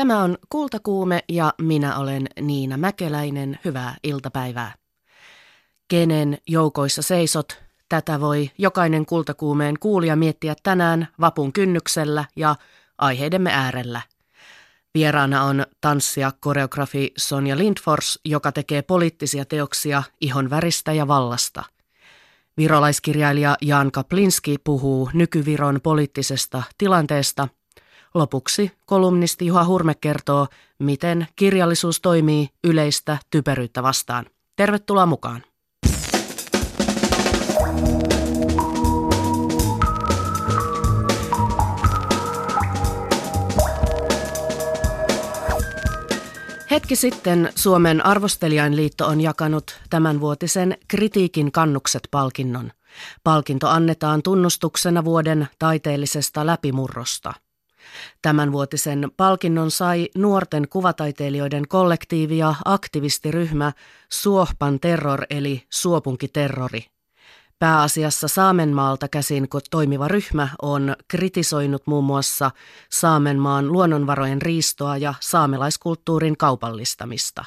Tämä on Kultakuume ja minä olen Niina Mäkeläinen. Hyvää iltapäivää. Kenen joukoissa seisot? Tätä voi jokainen Kultakuumeen kuulija miettiä tänään vapun kynnyksellä ja aiheidemme äärellä. Vieraana on tanssia koreografi Sonja Lindfors, joka tekee poliittisia teoksia ihon väristä ja vallasta. Virolaiskirjailija Jan Kaplinski puhuu nykyviron poliittisesta tilanteesta – Lopuksi kolumnisti Juha Hurme kertoo, miten kirjallisuus toimii yleistä typeryyttä vastaan. Tervetuloa mukaan. Hetki sitten Suomen arvostelijainliitto on jakanut tämänvuotisen kritiikin kannukset palkinnon. Palkinto annetaan tunnustuksena vuoden taiteellisesta läpimurrosta – Tämänvuotisen palkinnon sai nuorten kuvataiteilijoiden kollektiivi ja aktivistiryhmä Suohpan terror eli Suopunkiterrori. Pääasiassa Saamenmaalta käsin toimiva ryhmä on kritisoinut muun muassa Saamenmaan luonnonvarojen riistoa ja saamelaiskulttuurin kaupallistamista.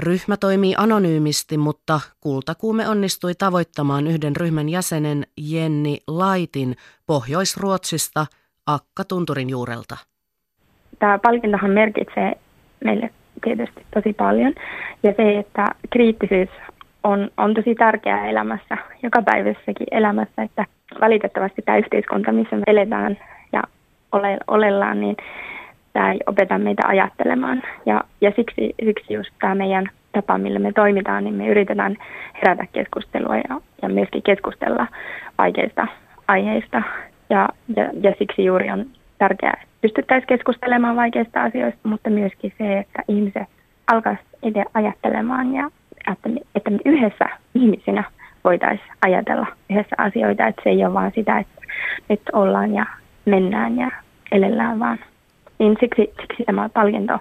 Ryhmä toimii anonyymisti, mutta kultakuume onnistui tavoittamaan yhden ryhmän jäsenen Jenni Laitin Pohjois-Ruotsista – Akka Tunturin juurelta. Tämä palkintohan merkitsee meille tietysti tosi paljon. Ja se, että kriittisyys on, on tosi tärkeää elämässä, joka päivässäkin elämässä, että valitettavasti tämä yhteiskunta, missä me eletään ja ole, olellaan, niin tämä ei opeta meitä ajattelemaan. Ja, ja siksi, siksi just tämä meidän tapa, millä me toimitaan, niin me yritetään herätä keskustelua ja, ja myöskin keskustella vaikeista aiheista ja, ja, ja siksi juuri on tärkeää, että pystyttäisiin keskustelemaan vaikeista asioista, mutta myöskin se, että ihmiset alkaisivat ajattelemaan ja että me, että me yhdessä ihmisinä voitaisiin ajatella yhdessä asioita, että se ei ole vaan sitä, että nyt ollaan ja mennään ja elellään vaan. Niin siksi, siksi tämä palkinto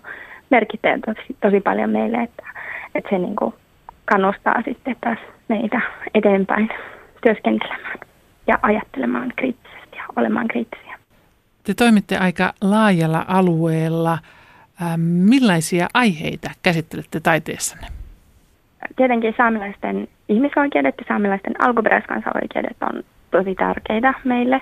merkitsee tosi, tosi paljon meille, että, että se niin kuin kannustaa sitten taas meitä eteenpäin työskentelemään ja ajattelemaan kriittisesti olemaan kriittisiä. Te toimitte aika laajalla alueella. Millaisia aiheita käsittelette taiteessanne? Tietenkin saamelaisten ihmisoikeudet ja saamelaisten alkuperäiskansaoikeudet on tosi tärkeitä meille.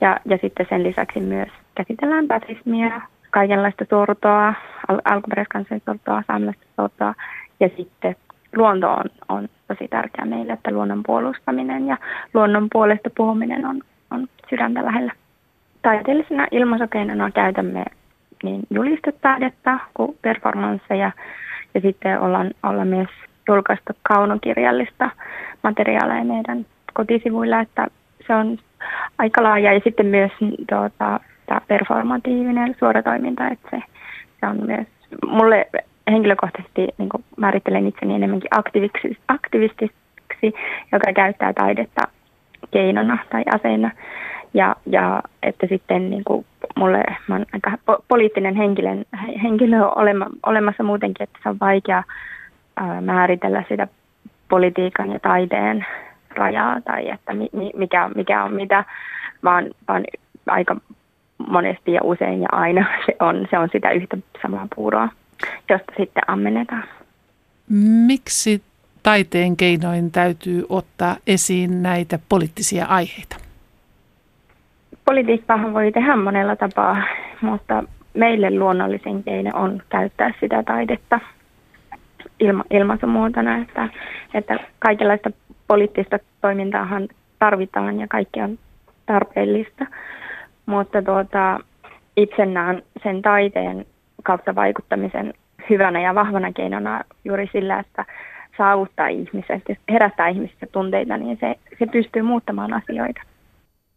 Ja, ja sitten sen lisäksi myös käsitellään rasismia, kaikenlaista sortoa, al- alkuperäiskansan sortoa, saamelaista sortoa ja sitten luonto on, on tosi tärkeä meille, että luonnon puolustaminen ja luonnon puolesta puhuminen on sydäntä lähellä. Taiteellisena ilmaisukeinona käytämme niin julistetaidetta kuin performansseja ja sitten ollaan, ollaan myös julkaistu kaunokirjallista materiaalia meidän kotisivuilla, että se on aika laaja ja sitten myös tuota, tämä performatiivinen suoratoiminta, että se, se on myös mulle henkilökohtaisesti niin määrittelen itseni enemmänkin aktivistiksi, joka käyttää taidetta keinona tai aseena. Ja, ja että sitten niin kuin mulle, mä aika poliittinen henkilö, henkilö olema, olemassa muutenkin, että se on vaikea ää, määritellä sitä politiikan ja taiteen rajaa tai että mi, mikä, mikä on mitä, vaan, vaan aika monesti ja usein ja aina se on, se on sitä yhtä samaa puuroa, josta sitten ammennetaan. Miksi taiteen keinoin täytyy ottaa esiin näitä poliittisia aiheita? Politiikkaahan voi tehdä monella tapaa, mutta meille luonnollisin keino on käyttää sitä taidetta ilma, ilmaisumuotona, että, että kaikenlaista poliittista toimintaahan tarvitaan ja kaikki on tarpeellista, mutta tuota, itse näen sen taiteen kautta vaikuttamisen hyvänä ja vahvana keinona juuri sillä, että saavuttaa ihmiset ja herättää ihmisissä tunteita, niin se, se pystyy muuttamaan asioita.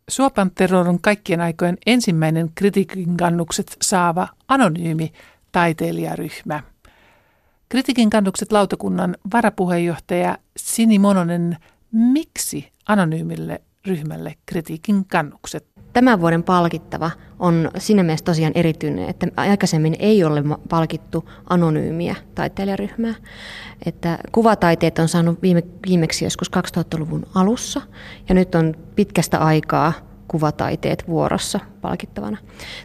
Suopan terror on kaikkien aikojen ensimmäinen kritiikin kannukset saava anonyymi taiteilijaryhmä. Kritiikin kannukset lautakunnan varapuheenjohtaja Sini Mononen, miksi anonyymille ryhmälle kritiikin kannukset? Tämän vuoden palkittava on siinä mielessä tosiaan erityinen, että aikaisemmin ei ole palkittu anonyymiä taiteilijaryhmää. Että kuvataiteet on saanut viime, viimeksi joskus 2000-luvun alussa ja nyt on pitkästä aikaa kuvataiteet vuorossa palkittavana.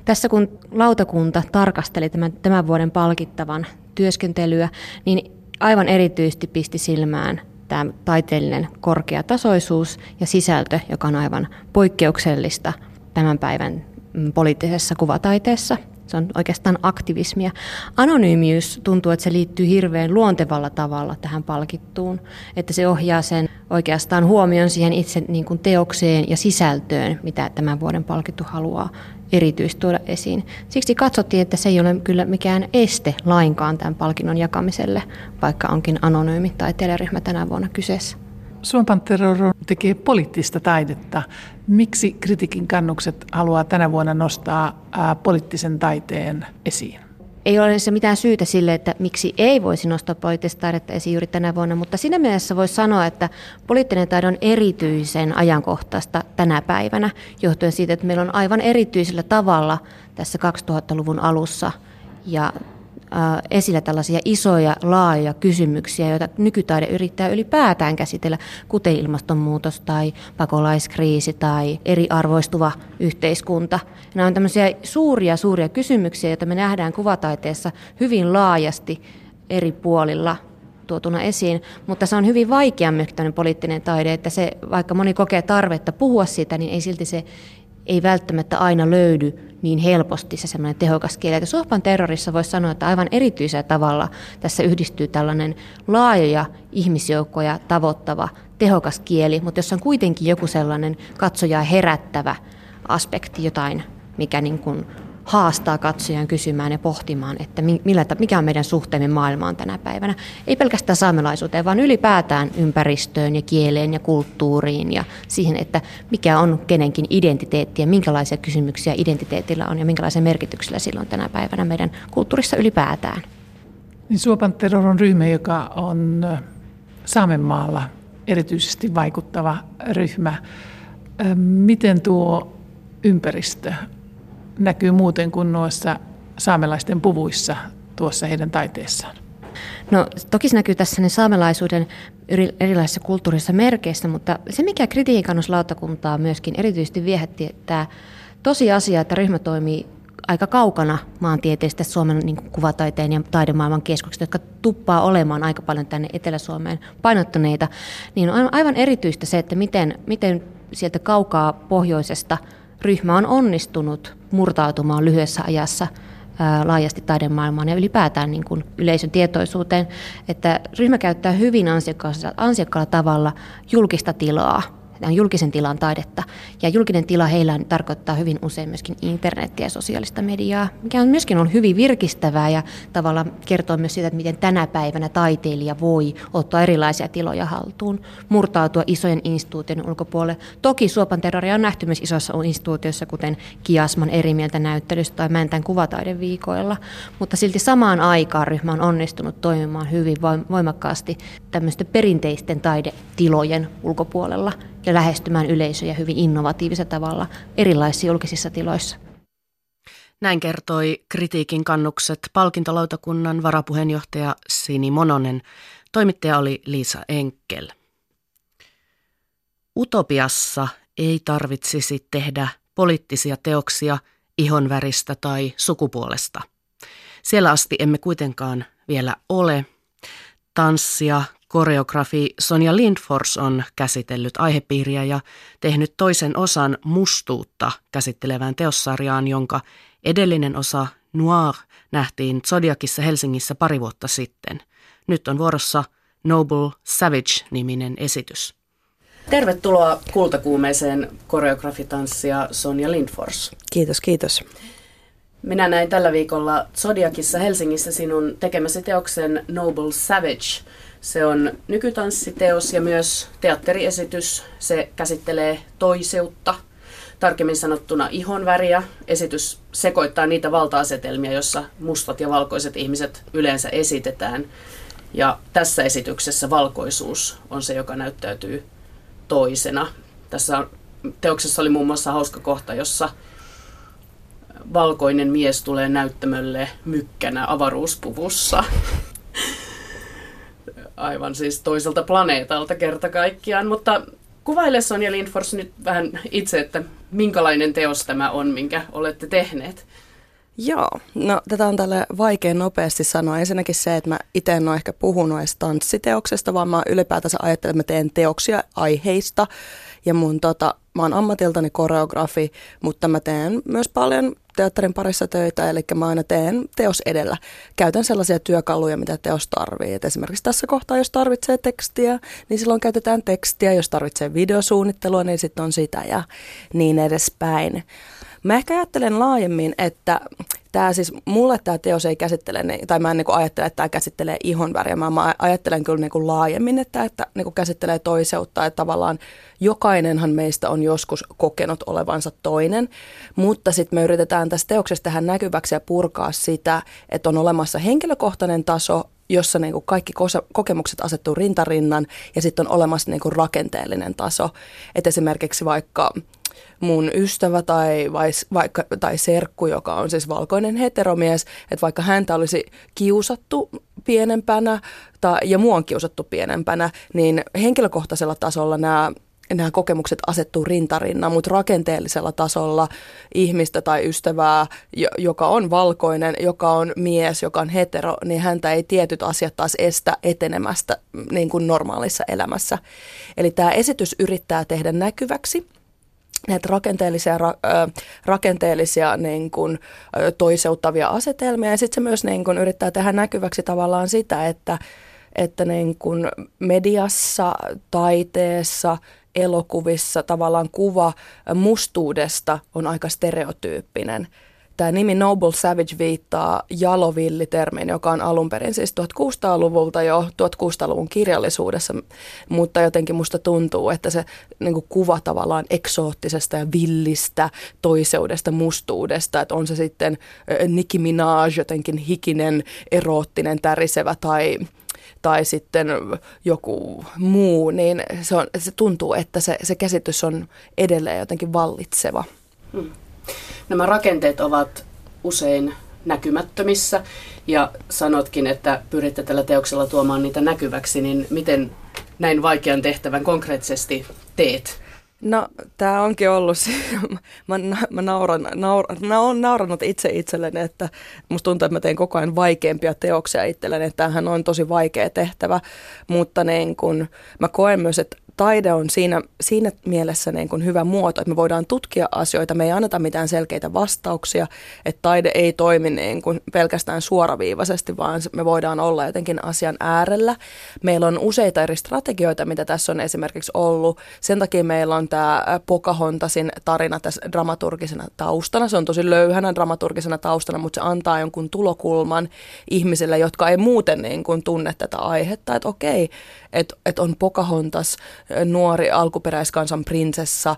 Tässä kun lautakunta tarkasteli tämän, tämän vuoden palkittavan työskentelyä, niin aivan erityisesti pisti silmään tämä taiteellinen korkeatasoisuus ja sisältö, joka on aivan poikkeuksellista tämän päivän mm, poliittisessa kuvataiteessa – se on oikeastaan aktivismia. Anonyymiys tuntuu, että se liittyy hirveän luontevalla tavalla tähän palkittuun, että se ohjaa sen oikeastaan huomion siihen itse niin kuin teokseen ja sisältöön, mitä tämän vuoden palkittu haluaa erityisesti tuoda esiin. Siksi katsottiin, että se ei ole kyllä mikään este lainkaan tämän palkinnon jakamiselle, vaikka onkin anonyymi tai teleryhmä tänä vuonna kyseessä. Suomen Terror tekee poliittista taidetta. Miksi kritiikin kannukset haluaa tänä vuonna nostaa poliittisen taiteen esiin? Ei ole se mitään syytä sille, että miksi ei voisi nostaa poliittista taidetta esiin juuri tänä vuonna, mutta siinä mielessä voisi sanoa, että poliittinen taide on erityisen ajankohtaista tänä päivänä, johtuen siitä, että meillä on aivan erityisellä tavalla tässä 2000-luvun alussa ja esillä tällaisia isoja, laajoja kysymyksiä, joita nykytaide yrittää ylipäätään käsitellä, kuten ilmastonmuutos tai pakolaiskriisi tai eriarvoistuva yhteiskunta. Nämä on tämmöisiä suuria, suuria kysymyksiä, joita me nähdään kuvataiteessa hyvin laajasti eri puolilla tuotuna esiin, mutta se on hyvin vaikea myös poliittinen taide, että se, vaikka moni kokee tarvetta puhua siitä, niin ei silti se ei välttämättä aina löydy niin helposti se semmoinen tehokas kieli. Että Suopan terrorissa voisi sanoa, että aivan erityisellä tavalla tässä yhdistyy tällainen laajoja ihmisjoukkoja tavoittava tehokas kieli, mutta jossa on kuitenkin joku sellainen katsojaa herättävä aspekti, jotain, mikä niin kuin haastaa katsojan kysymään ja pohtimaan, että millä, mikä on meidän suhteemme maailmaan tänä päivänä. Ei pelkästään saamelaisuuteen, vaan ylipäätään ympäristöön ja kieleen ja kulttuuriin ja siihen, että mikä on kenenkin identiteetti ja minkälaisia kysymyksiä identiteetillä on ja minkälaisia merkityksiä sillä on tänä päivänä meidän kulttuurissa ylipäätään. Niin Suopan on ryhmä, joka on Saamenmaalla erityisesti vaikuttava ryhmä. Miten tuo ympäristö näkyy muuten kuin noissa saamelaisten puvuissa tuossa heidän taiteessaan? No toki se näkyy tässä niin saamelaisuuden erilaisissa kulttuurisissa merkeissä, mutta se mikä kritiikannuslautakuntaa myöskin erityisesti viehätti, että tosiasia, että ryhmä toimii aika kaukana maantieteestä Suomen niin kuin kuvataiteen ja taidemaailman keskuksista, jotka tuppaa olemaan aika paljon tänne Etelä-Suomeen painottuneita, niin on aivan erityistä se, että miten, miten sieltä kaukaa pohjoisesta – ryhmä on onnistunut murtautumaan lyhyessä ajassa laajasti taidemaailmaan ja ylipäätään niin kuin yleisön tietoisuuteen, että ryhmä käyttää hyvin ansiokkaalla tavalla julkista tilaa Tämä on julkisen tilan taidetta. Ja julkinen tila heillä tarkoittaa hyvin usein myöskin internetiä ja sosiaalista mediaa, mikä on myöskin on hyvin virkistävää ja tavallaan kertoo myös siitä, että miten tänä päivänä taiteilija voi ottaa erilaisia tiloja haltuun, murtautua isojen instituutioiden ulkopuolelle. Toki Suopan terroria on nähty myös isoissa instituutioissa, kuten Kiasman eri mieltä näyttelystä tai Mäntän kuvataideviikoilla, mutta silti samaan aikaan ryhmä on onnistunut toimimaan hyvin voimakkaasti tämmöisten perinteisten taidetilojen ulkopuolella ja lähestymään yleisöjä hyvin innovatiivisella tavalla erilaisissa julkisissa tiloissa. Näin kertoi kritiikin kannukset palkintolautakunnan varapuheenjohtaja Sini Mononen. Toimittaja oli Liisa Enkel. Utopiassa ei tarvitsisi tehdä poliittisia teoksia ihonväristä tai sukupuolesta. Siellä asti emme kuitenkaan vielä ole. Tanssia, Koreografi Sonja Lindfors on käsitellyt aihepiiriä ja tehnyt toisen osan mustuutta käsittelevään teossarjaan, jonka edellinen osa Noir nähtiin Zodiakissa Helsingissä pari vuotta sitten. Nyt on vuorossa Noble Savage-niminen esitys. Tervetuloa kultakuumeeseen koreografitanssia Sonja Lindfors. Kiitos, kiitos. Minä näin tällä viikolla Zodiakissa Helsingissä sinun tekemäsi teoksen Noble Savage – se on nykytanssiteos ja myös teatteriesitys. Se käsittelee toiseutta, tarkemmin sanottuna ihonväriä. Esitys sekoittaa niitä valta-asetelmia, joissa mustat ja valkoiset ihmiset yleensä esitetään. Ja tässä esityksessä valkoisuus on se, joka näyttäytyy toisena. Tässä teoksessa oli muun muassa hauska kohta, jossa valkoinen mies tulee näyttämölle mykkänä avaruuspuvussa aivan siis toiselta planeetalta kerta kaikkiaan, mutta kuvaile Sonja Lindfors nyt vähän itse, että minkälainen teos tämä on, minkä olette tehneet? Joo, no tätä on tälle vaikea nopeasti sanoa. Ensinnäkin se, että mä itse en ole ehkä puhunut edes tanssiteoksesta, vaan mä ylipäätänsä ajattelen, että mä teen teoksia aiheista. Ja mun tota, mä oon ammatiltani koreografi, mutta mä teen myös paljon teatterin parissa töitä, eli mä aina teen teos edellä. Käytän sellaisia työkaluja, mitä teos tarvii. Et esimerkiksi tässä kohtaa, jos tarvitsee tekstiä, niin silloin käytetään tekstiä. Jos tarvitsee videosuunnittelua, niin sitten on sitä ja niin edespäin. Mä ehkä ajattelen laajemmin, että tämä siis, mulle tämä teos ei käsittele, tai mä en niin ajattele, että tämä käsittelee ihonväriä, mä, mä ajattelen kyllä niin laajemmin, että, että niin käsittelee toiseutta, että tavallaan jokainenhan meistä on joskus kokenut olevansa toinen, mutta sitten me yritetään tässä teoksessa tehdä näkyväksi ja purkaa sitä, että on olemassa henkilökohtainen taso, jossa niin kuin kaikki kokemukset asettuu rintarinnan ja sitten on olemassa niin kuin rakenteellinen taso. Et esimerkiksi vaikka mun ystävä tai, vai, vaikka, tai serkku, joka on siis valkoinen heteromies, että vaikka häntä olisi kiusattu pienempänä tai, ja mua on kiusattu pienempänä, niin henkilökohtaisella tasolla nämä nämä kokemukset asettuu rintarinnan, mutta rakenteellisella tasolla ihmistä tai ystävää, joka on valkoinen, joka on mies, joka on hetero, niin häntä ei tietyt asiat taas estä etenemästä niin kuin normaalissa elämässä. Eli tämä esitys yrittää tehdä näkyväksi näitä rakenteellisia, ra, rakenteellisia niin kuin, ö, toiseuttavia asetelmia. Ja sitten se myös niin kuin, yrittää tehdä näkyväksi tavallaan sitä, että, että niin kuin mediassa, taiteessa, elokuvissa tavallaan kuva mustuudesta on aika stereotyyppinen – Tämä nimi Noble Savage viittaa jalovillitermiin, joka on alun perin siis 1600-luvulta jo 1600-luvun kirjallisuudessa, mutta jotenkin musta tuntuu, että se niin kuin kuva tavallaan eksoottisesta ja villistä toiseudesta, mustuudesta, että on se sitten Nicki Minaj jotenkin hikinen, eroottinen, tärisevä tai tai sitten joku muu, niin se, on, se tuntuu, että se, se käsitys on edelleen jotenkin vallitseva. Hmm. Nämä rakenteet ovat usein näkymättömissä ja sanotkin, että pyritte tällä teoksella tuomaan niitä näkyväksi, niin miten näin vaikean tehtävän konkreettisesti teet? No, tämä onkin ollut mä, mä nauran, naur, na, on nauranut itse itselleni, että musta tuntuu, että mä teen koko ajan vaikeampia teoksia itselleni, että tämähän on tosi vaikea tehtävä, mutta niin kun, mä koen myös, että taide on siinä, siinä mielessä niin kuin hyvä muoto, että me voidaan tutkia asioita, me ei anneta mitään selkeitä vastauksia, että taide ei toimi niin kuin pelkästään suoraviivaisesti, vaan me voidaan olla jotenkin asian äärellä. Meillä on useita eri strategioita, mitä tässä on esimerkiksi ollut. Sen takia meillä on tämä Pocahontasin tarina tässä dramaturgisena taustana. Se on tosi löyhänä dramaturgisena taustana, mutta se antaa jonkun tulokulman ihmisille, jotka ei muuten niin kuin tunne tätä aihetta, että okei, että, että on Pocahontas nuori alkuperäiskansan prinsessa,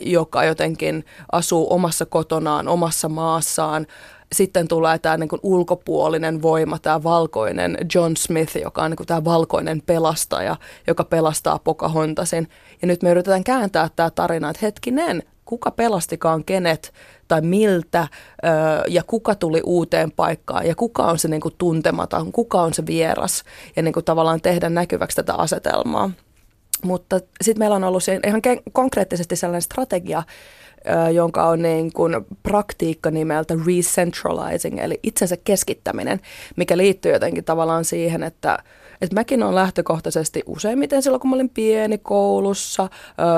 joka jotenkin asuu omassa kotonaan, omassa maassaan. Sitten tulee tämä niin kuin ulkopuolinen voima, tämä valkoinen John Smith, joka on niin kuin tämä valkoinen pelastaja, joka pelastaa Pocahontasin. Ja nyt me yritetään kääntää tämä tarina, että hetkinen, kuka pelastikaan kenet tai miltä ja kuka tuli uuteen paikkaan ja kuka on se niin kuin tuntematon, kuka on se vieras ja niin kuin tavallaan tehdä näkyväksi tätä asetelmaa. Mutta sitten meillä on ollut ihan konkreettisesti sellainen strategia, jonka on niin kuin praktiikka nimeltä recentralizing, eli itsensä keskittäminen, mikä liittyy jotenkin tavallaan siihen, että, että mäkin olen lähtökohtaisesti useimmiten silloin, kun mä olin pieni koulussa,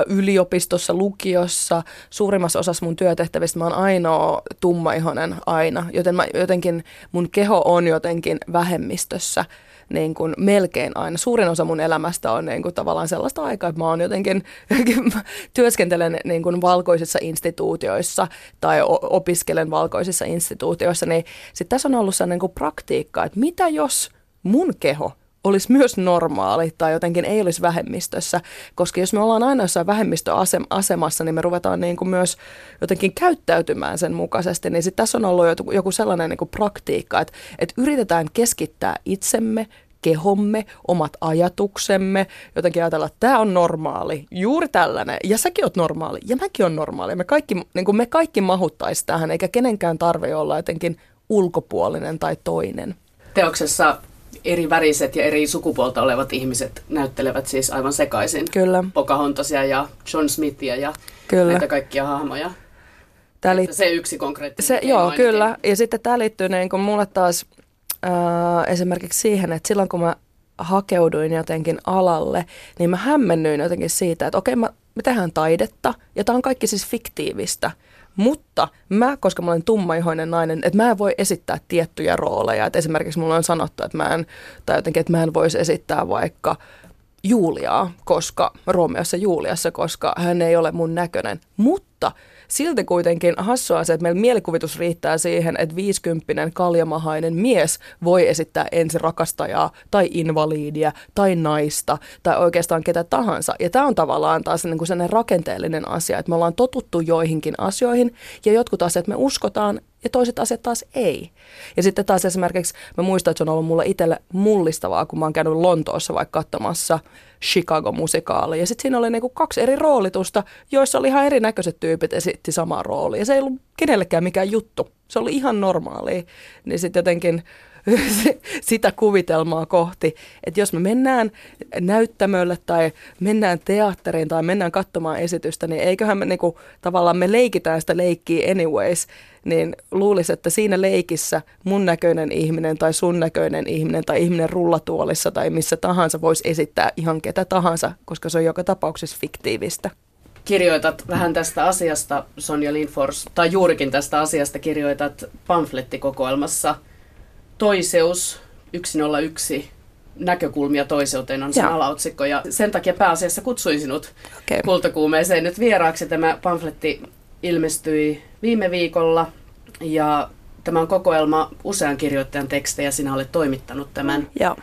yliopistossa, lukiossa, suurimmassa osassa mun työtehtävistä mä oon ainoa tummaihonen aina, joten mä, jotenkin mun keho on jotenkin vähemmistössä niin kuin melkein aina. Suurin osa mun elämästä on niin kuin tavallaan sellaista aikaa, että mä oon jotenkin, työskentelen niin kuin valkoisissa instituutioissa tai opiskelen valkoisissa instituutioissa, niin sitten tässä on ollut sellainen niin kuin praktiikka, että mitä jos mun keho olisi myös normaali tai jotenkin ei olisi vähemmistössä, koska jos me ollaan aina jossain vähemmistöasemassa, niin me ruvetaan niin kuin myös jotenkin käyttäytymään sen mukaisesti, niin sitten tässä on ollut joku sellainen niin kuin praktiikka, että, että yritetään keskittää itsemme, kehomme, omat ajatuksemme, jotenkin ajatella, että tämä on normaali, juuri tällainen, ja säkin oot normaali, ja mäkin on normaali. Me kaikki, niin kuin me kaikki mahuttaisi tähän, eikä kenenkään tarve olla jotenkin ulkopuolinen tai toinen. Teoksessa eri väriset ja eri sukupuolta olevat ihmiset näyttelevät siis aivan sekaisin. Kyllä. Pocahontasia ja John Smithia ja Kyllä. näitä kaikkia hahmoja. Tää Että se yksi konkreettinen Se, joo, ainakin. kyllä. Ja sitten tämä liittyy niin kuin mulle taas äh, esimerkiksi siihen, että silloin kun mä hakeuduin jotenkin alalle, niin mä hämmennyin jotenkin siitä, että okei, mä, me tehdään taidetta, ja tämä on kaikki siis fiktiivistä. Mutta mä, koska mä olen tummaihoinen nainen, että mä en voi esittää tiettyjä rooleja. Että esimerkiksi mulla on sanottu, että mä en, tai jotenkin, että mä en voisi esittää vaikka Juliaa, koska Romeossa Juliassa, koska hän ei ole mun näköinen. Mutta silti kuitenkin hassua se, että meillä mielikuvitus riittää siihen, että viisikymppinen kaljamahainen mies voi esittää ensin rakastajaa tai invaliidia tai naista tai oikeastaan ketä tahansa. Ja tämä on tavallaan taas niin kuin sellainen rakenteellinen asia, että me ollaan totuttu joihinkin asioihin ja jotkut asiat me uskotaan ja toiset asiat taas ei. Ja sitten taas esimerkiksi mä muistan, että se on ollut mulle itselle mullistavaa, kun mä oon käynyt Lontoossa vaikka katsomassa Chicago-musikaali. Ja sitten siinä oli niinku kaksi eri roolitusta, joissa oli ihan erinäköiset tyypit esitti samaa roolia. Ja se ei ollut kenellekään mikään juttu. Se oli ihan normaalia. Niin sitten jotenkin sitä kuvitelmaa kohti, että jos me mennään näyttämölle tai mennään teatteriin tai mennään katsomaan esitystä, niin eiköhän me niinku, tavallaan me leikitään sitä leikkiä anyways, niin luulisi, että siinä leikissä mun näköinen ihminen tai sun näköinen ihminen tai ihminen rullatuolissa tai missä tahansa voisi esittää ihan ketä tahansa, koska se on joka tapauksessa fiktiivistä. Kirjoitat vähän tästä asiasta, Sonja Lindfors, tai juurikin tästä asiasta kirjoitat pamflettikokoelmassa Toiseus 101 näkökulmia toiseuteen on sen Joo. alaotsikko. Ja sen takia pääasiassa kutsuin sinut Okei. kultakuumeeseen nyt vieraaksi. Tämä pamfletti ilmestyi viime viikolla ja tämä on kokoelma usean kirjoittajan tekstejä. Sinä olet toimittanut tämän. Joo.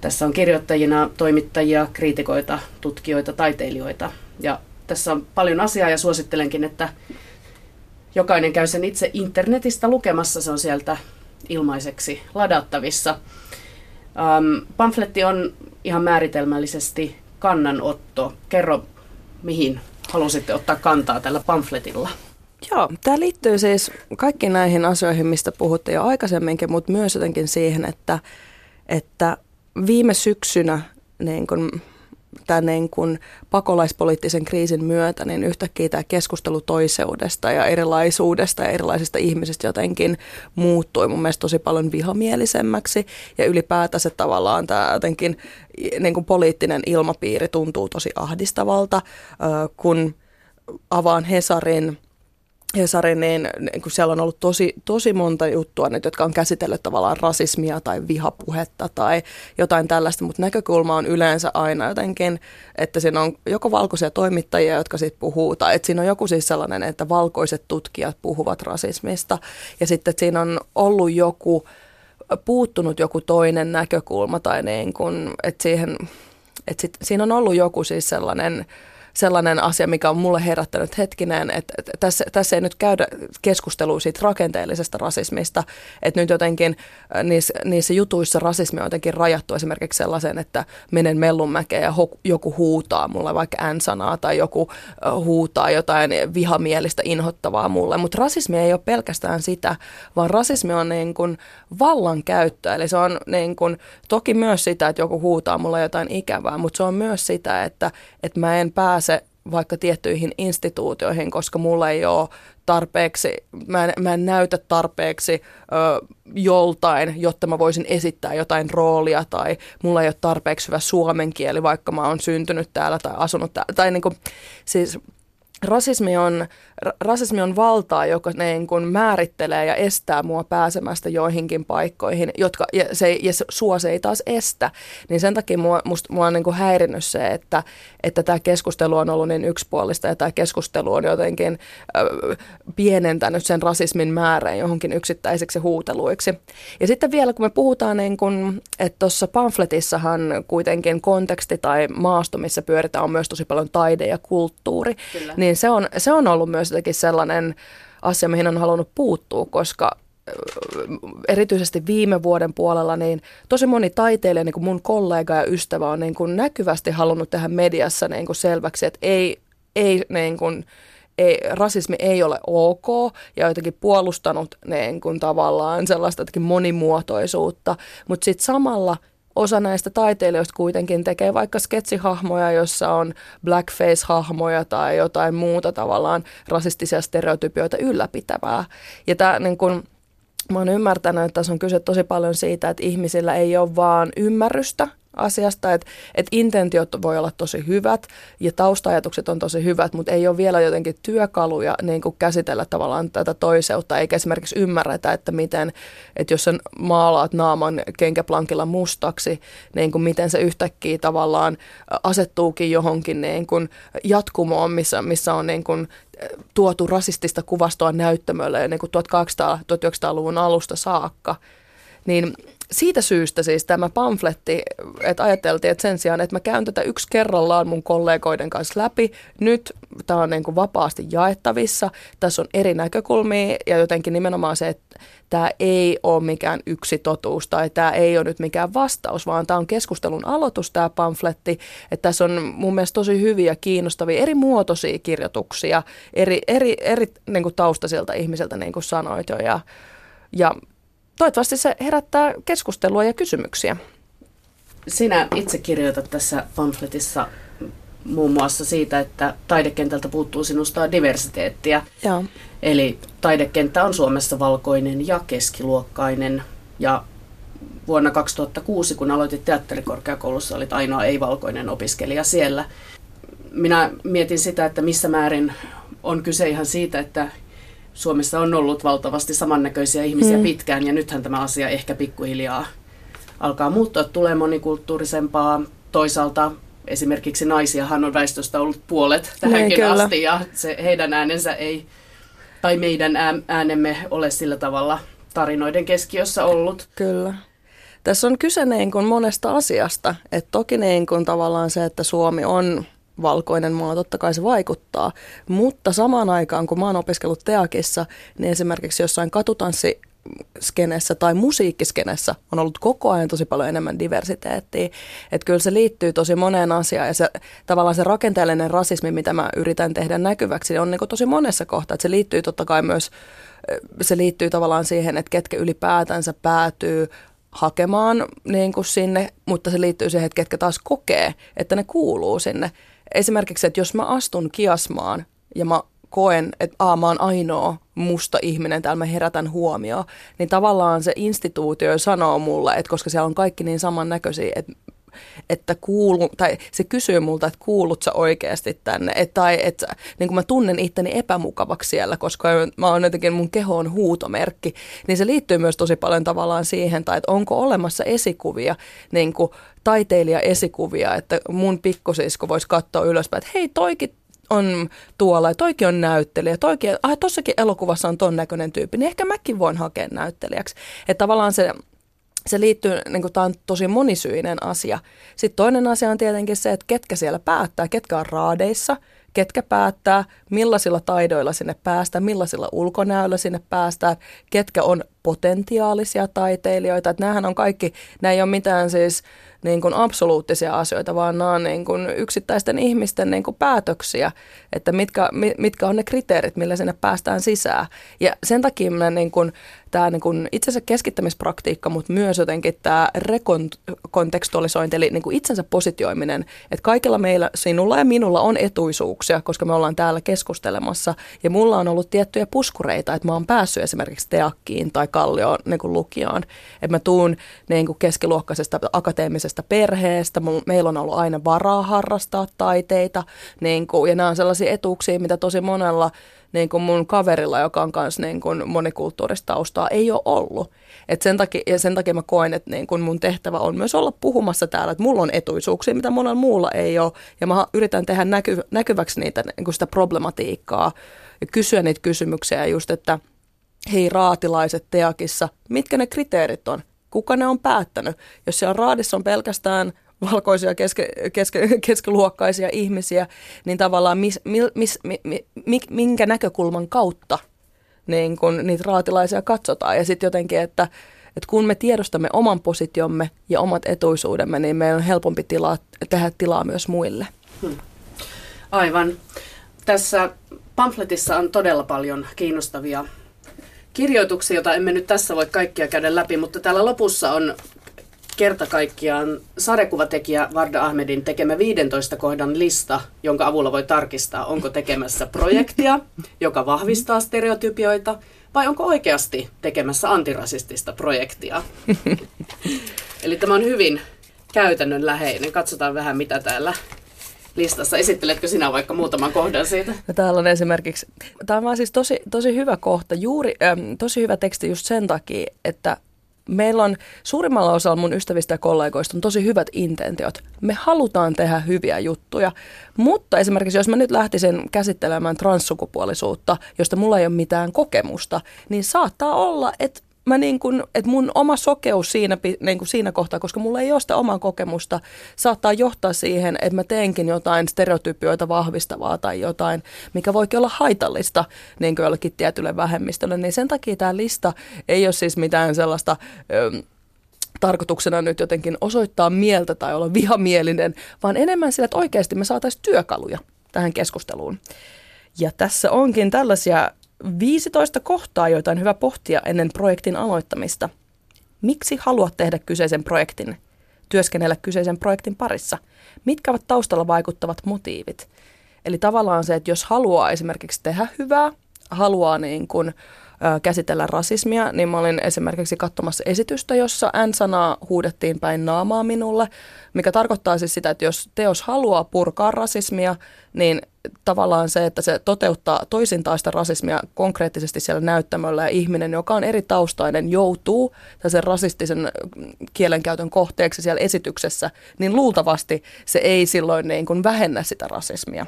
Tässä on kirjoittajina toimittajia, kriitikoita, tutkijoita, taiteilijoita. Ja tässä on paljon asiaa ja suosittelenkin, että jokainen käy sen itse internetistä lukemassa. Se on sieltä ilmaiseksi ladattavissa. Ähm, pamfletti on ihan määritelmällisesti kannanotto. Kerro, mihin halusitte ottaa kantaa tällä pamfletilla? Joo, tämä liittyy siis kaikkiin näihin asioihin, mistä puhutte jo aikaisemminkin, mutta myös jotenkin siihen, että, että viime syksynä niin kun, tämän niin kun pakolaispoliittisen kriisin myötä, niin yhtäkkiä tämä keskustelu toiseudesta ja erilaisuudesta ja erilaisista ihmisistä jotenkin muuttui mun mielestä tosi paljon vihamielisemmäksi. Ja ylipäätänsä tavallaan tämä jotenkin niin kun poliittinen ilmapiiri tuntuu tosi ahdistavalta, kun avaan Hesarin Hesari, niin, niin kun siellä on ollut tosi, tosi monta juttua nyt, jotka on käsitellyt tavallaan rasismia tai vihapuhetta tai jotain tällaista, mutta näkökulma on yleensä aina jotenkin, että siinä on joko valkoisia toimittajia, jotka sitten puhuu, tai että siinä on joku siis sellainen, että valkoiset tutkijat puhuvat rasismista, ja sitten että siinä on ollut joku, puuttunut joku toinen näkökulma, tai niin kun, että siihen, että sit, siinä on ollut joku siis sellainen, sellainen asia, mikä on mulle herättänyt hetkinen, että, tässä, tässä ei nyt käydä keskustelua siitä rakenteellisesta rasismista, että nyt jotenkin äh, niissä, niissä jutuissa rasismi on jotenkin rajattu esimerkiksi sellaisen, että menen mellunmäkeen ja joku huutaa mulle vaikka n-sanaa tai joku äh, huutaa jotain vihamielistä inhottavaa mulle, mutta rasismi ei ole pelkästään sitä, vaan rasismi on niin kuin vallankäyttöä, eli se on niin kuin, toki myös sitä, että joku huutaa mulle jotain ikävää, mutta se on myös sitä, että, että mä en pääse vaikka tiettyihin instituutioihin, koska mulla ei ole tarpeeksi, mä en, mä en näytä tarpeeksi ö, joltain, jotta mä voisin esittää jotain roolia tai mulla ei ole tarpeeksi hyvä suomen kieli, vaikka mä oon syntynyt täällä tai asunut täällä. Tai niin kuin, siis rasismi on, rasismi on valtaa, joka niin kuin määrittelee ja estää mua pääsemästä joihinkin paikkoihin, jotka, ja, se, ja sua se ei taas estä. Niin sen takia mua, musta, mua on niin kuin häirinnyt se, että, että tämä keskustelu on ollut niin yksipuolista ja tämä keskustelu on jotenkin ö, pienentänyt sen rasismin määrän johonkin yksittäisiksi huuteluiksi. Ja sitten vielä, kun me puhutaan, niin kuin, että tuossa pamfletissahan kuitenkin konteksti tai maasto, missä pyöritään, on myös tosi paljon taide ja kulttuuri, Kyllä. niin se on, se on ollut myös jotenkin sellainen asia, mihin on halunnut puuttua, koska ö, erityisesti viime vuoden puolella, niin tosi moni taiteilija, niin kuin mun kollega ja ystävä on niin kuin näkyvästi halunnut tehdä mediassa niin kuin selväksi, että ei, ei niin kuin, ei, rasismi ei ole ok ja jotenkin puolustanut niin kuin tavallaan sellaista monimuotoisuutta, mutta sitten samalla osa näistä taiteilijoista kuitenkin tekee vaikka sketsihahmoja, jossa on blackface-hahmoja tai jotain muuta tavallaan rasistisia stereotypioita ylläpitävää. Ja tämä niin kun, mä oon ymmärtänyt, että tässä on kyse tosi paljon siitä, että ihmisillä ei ole vaan ymmärrystä asiasta, että, että intentiot voi olla tosi hyvät ja taustajatukset on tosi hyvät, mutta ei ole vielä jotenkin työkaluja niin kuin käsitellä tavallaan tätä toiseutta, eikä esimerkiksi ymmärretä, että miten, että jos sä maalaat naaman kenkäplankilla mustaksi, niin kuin miten se yhtäkkiä tavallaan asettuukin johonkin niin kuin jatkumoon, missä, missä on niin kuin tuotu rasistista kuvastoa näyttämölle niin kuin 1800-1900-luvun alusta saakka, niin siitä syystä siis tämä pamfletti, että ajateltiin, että sen sijaan, että mä käyn tätä yksi kerrallaan mun kollegoiden kanssa läpi, nyt tämä on niin kuin vapaasti jaettavissa, tässä on eri näkökulmia ja jotenkin nimenomaan se, että tämä ei ole mikään yksi totuus tai tämä ei ole nyt mikään vastaus, vaan tämä on keskustelun aloitus tämä pamfletti, että tässä on mun mielestä tosi hyviä, kiinnostavia, eri muotoisia kirjoituksia eri, eri, eri niin kuin taustaisilta ihmisiltä, niin kuin sanoit jo, ja, ja toivottavasti se herättää keskustelua ja kysymyksiä. Sinä itse kirjoitat tässä pamfletissa muun muassa siitä, että taidekentältä puuttuu sinusta diversiteettiä. Joo. Eli taidekenttä on Suomessa valkoinen ja keskiluokkainen. Ja vuonna 2006, kun aloitit teatterikorkeakoulussa, olit ainoa ei-valkoinen opiskelija siellä. Minä mietin sitä, että missä määrin on kyse ihan siitä, että Suomessa on ollut valtavasti samannäköisiä ihmisiä mm. pitkään ja nythän tämä asia ehkä pikkuhiljaa alkaa muuttua, tulee monikulttuurisempaa. Toisaalta esimerkiksi naisiahan on väestöstä ollut puolet tähänkin niin, asti ja se, heidän äänensä ei, tai meidän äänemme ole sillä tavalla tarinoiden keskiössä ollut. Kyllä. Tässä on kyse niin kuin monesta asiasta. Et toki niin kuin tavallaan se, että Suomi on valkoinen maa, totta kai se vaikuttaa. Mutta samaan aikaan, kun mä oon opiskellut Teakissa, niin esimerkiksi jossain katutanssi skenessä tai musiikkiskenessä on ollut koko ajan tosi paljon enemmän diversiteettiä. Että kyllä se liittyy tosi moneen asiaan ja se, tavallaan se rakenteellinen rasismi, mitä mä yritän tehdä näkyväksi, on niin tosi monessa kohtaa. Että se liittyy totta kai myös, se liittyy tavallaan siihen, että ketkä ylipäätänsä päätyy hakemaan niin kuin sinne, mutta se liittyy siihen, että ketkä taas kokee, että ne kuuluu sinne esimerkiksi, että jos mä astun kiasmaan ja mä koen, että aa, mä oon ainoa musta ihminen, täällä mä herätän huomioon, niin tavallaan se instituutio sanoo mulle, että koska siellä on kaikki niin samannäköisiä, että että kuulu, tai se kysyy multa, että kuulut sä oikeasti tänne, et, tai että niin kuin mä tunnen itteni epämukavaksi siellä, koska mä oon jotenkin, mun keho on huutomerkki, niin se liittyy myös tosi paljon tavallaan siihen, tai että onko olemassa esikuvia, niin kuin taiteilija-esikuvia, että mun pikkusisko voisi katsoa ylöspäin, että hei toikin on tuolla ja toikin on näyttelijä, toikin, ah, tossakin elokuvassa on ton näköinen tyyppi, niin ehkä mäkin voin hakea näyttelijäksi. Että tavallaan se se liittyy, niin tämä on tosi monisyinen asia. Sitten toinen asia on tietenkin se, että ketkä siellä päättää, ketkä on raadeissa, ketkä päättää, millaisilla taidoilla sinne päästään, millaisilla ulkonäöllä sinne päästään, ketkä on potentiaalisia taiteilijoita. Että näähän on kaikki, nämä ei ole mitään siis niin kuin absoluuttisia asioita, vaan nämä on niin kuin yksittäisten ihmisten niin kuin päätöksiä, että mitkä, mitkä on ne kriteerit, millä sinne päästään sisään. Ja sen takia mä niin kuin, tämä niin kuin itse asiassa keskittämispraktiikka, mutta myös jotenkin tämä rekontekstualisointi, eli niin kuin itsensä positioiminen, että kaikilla meillä, sinulla ja minulla on etuisuuksia, koska me ollaan täällä keskustelemassa, ja mulla on ollut tiettyjä puskureita, että mä oon päässyt esimerkiksi teakkiin tai kallioon niin kuin lukioon, että mä tuun niin kuin keskiluokkaisesta akateemisesta perheestä, meillä on ollut aina varaa harrastaa taiteita, niin kuin, ja nämä on sellaisia etuuksia, mitä tosi monella niin kuin mun kaverilla, joka on myös niin kuin monikulttuurista taustaa, ei ole ollut. Et sen, takia, ja sen takia mä koen, että niin kuin mun tehtävä on myös olla puhumassa täällä, että mulla on etuisuuksia, mitä monella muulla ei ole. Ja mä yritän tehdä näky, näkyväksi niitä, niin kuin sitä problematiikkaa ja kysyä niitä kysymyksiä just, että hei raatilaiset teakissa, mitkä ne kriteerit on? Kuka ne on päättänyt? Jos siellä raadissa on pelkästään – valkoisia keske, keske, keskiluokkaisia ihmisiä, niin tavallaan mis, mis, mis, mis, minkä näkökulman kautta niin kun niitä raatilaisia katsotaan. Ja sitten jotenkin, että, että kun me tiedostamme oman positiomme ja omat etuisuudemme, niin meillä on helpompi tilaa, tehdä tilaa myös muille. Hmm. Aivan. Tässä pamfletissa on todella paljon kiinnostavia kirjoituksia, joita emme nyt tässä voi kaikkia käydä läpi, mutta täällä lopussa on kerta kaikkiaan sarjakuvatekijä Varda Ahmedin tekemä 15 kohdan lista, jonka avulla voi tarkistaa, onko tekemässä projektia, joka vahvistaa stereotypioita, vai onko oikeasti tekemässä antirasistista projektia. Eli tämä on hyvin käytännönläheinen. Katsotaan vähän, mitä täällä listassa. Esitteletkö sinä vaikka muutaman kohdan siitä? No, täällä on esimerkiksi, tämä on siis tosi, tosi hyvä kohta, juuri, ähm, tosi hyvä teksti just sen takia, että meillä on suurimmalla osalla mun ystävistä ja kollegoista on tosi hyvät intentiot. Me halutaan tehdä hyviä juttuja, mutta esimerkiksi jos mä nyt lähtisin käsittelemään transsukupuolisuutta, josta mulla ei ole mitään kokemusta, niin saattaa olla, että mä niin kun, että mun oma sokeus siinä, niin kuin siinä kohtaa, koska mulla ei ole sitä omaa kokemusta, saattaa johtaa siihen, että mä teenkin jotain stereotypioita vahvistavaa tai jotain, mikä voikin olla haitallista niin kuin jollekin tietylle vähemmistölle. Niin sen takia tämä lista ei ole siis mitään sellaista... Tarkoituksena nyt jotenkin osoittaa mieltä tai olla vihamielinen, vaan enemmän sillä, että oikeasti me saataisiin työkaluja tähän keskusteluun. Ja tässä onkin tällaisia 15 kohtaa, joita on hyvä pohtia ennen projektin aloittamista. Miksi haluat tehdä kyseisen projektin? Työskennellä kyseisen projektin parissa? Mitkä ovat taustalla vaikuttavat motiivit? Eli tavallaan se, että jos haluaa esimerkiksi tehdä hyvää, haluaa niin kuin, käsitellä rasismia, niin mä olin esimerkiksi katsomassa esitystä, jossa N-sanaa huudettiin päin naamaa minulle, mikä tarkoittaa siis sitä, että jos teos haluaa purkaa rasismia, niin tavallaan se, että se toteuttaa toisintaista rasismia konkreettisesti siellä näyttämöllä ja ihminen, joka on eri taustainen, joutuu sen rasistisen kielenkäytön kohteeksi siellä esityksessä, niin luultavasti se ei silloin niin kuin vähennä sitä rasismia.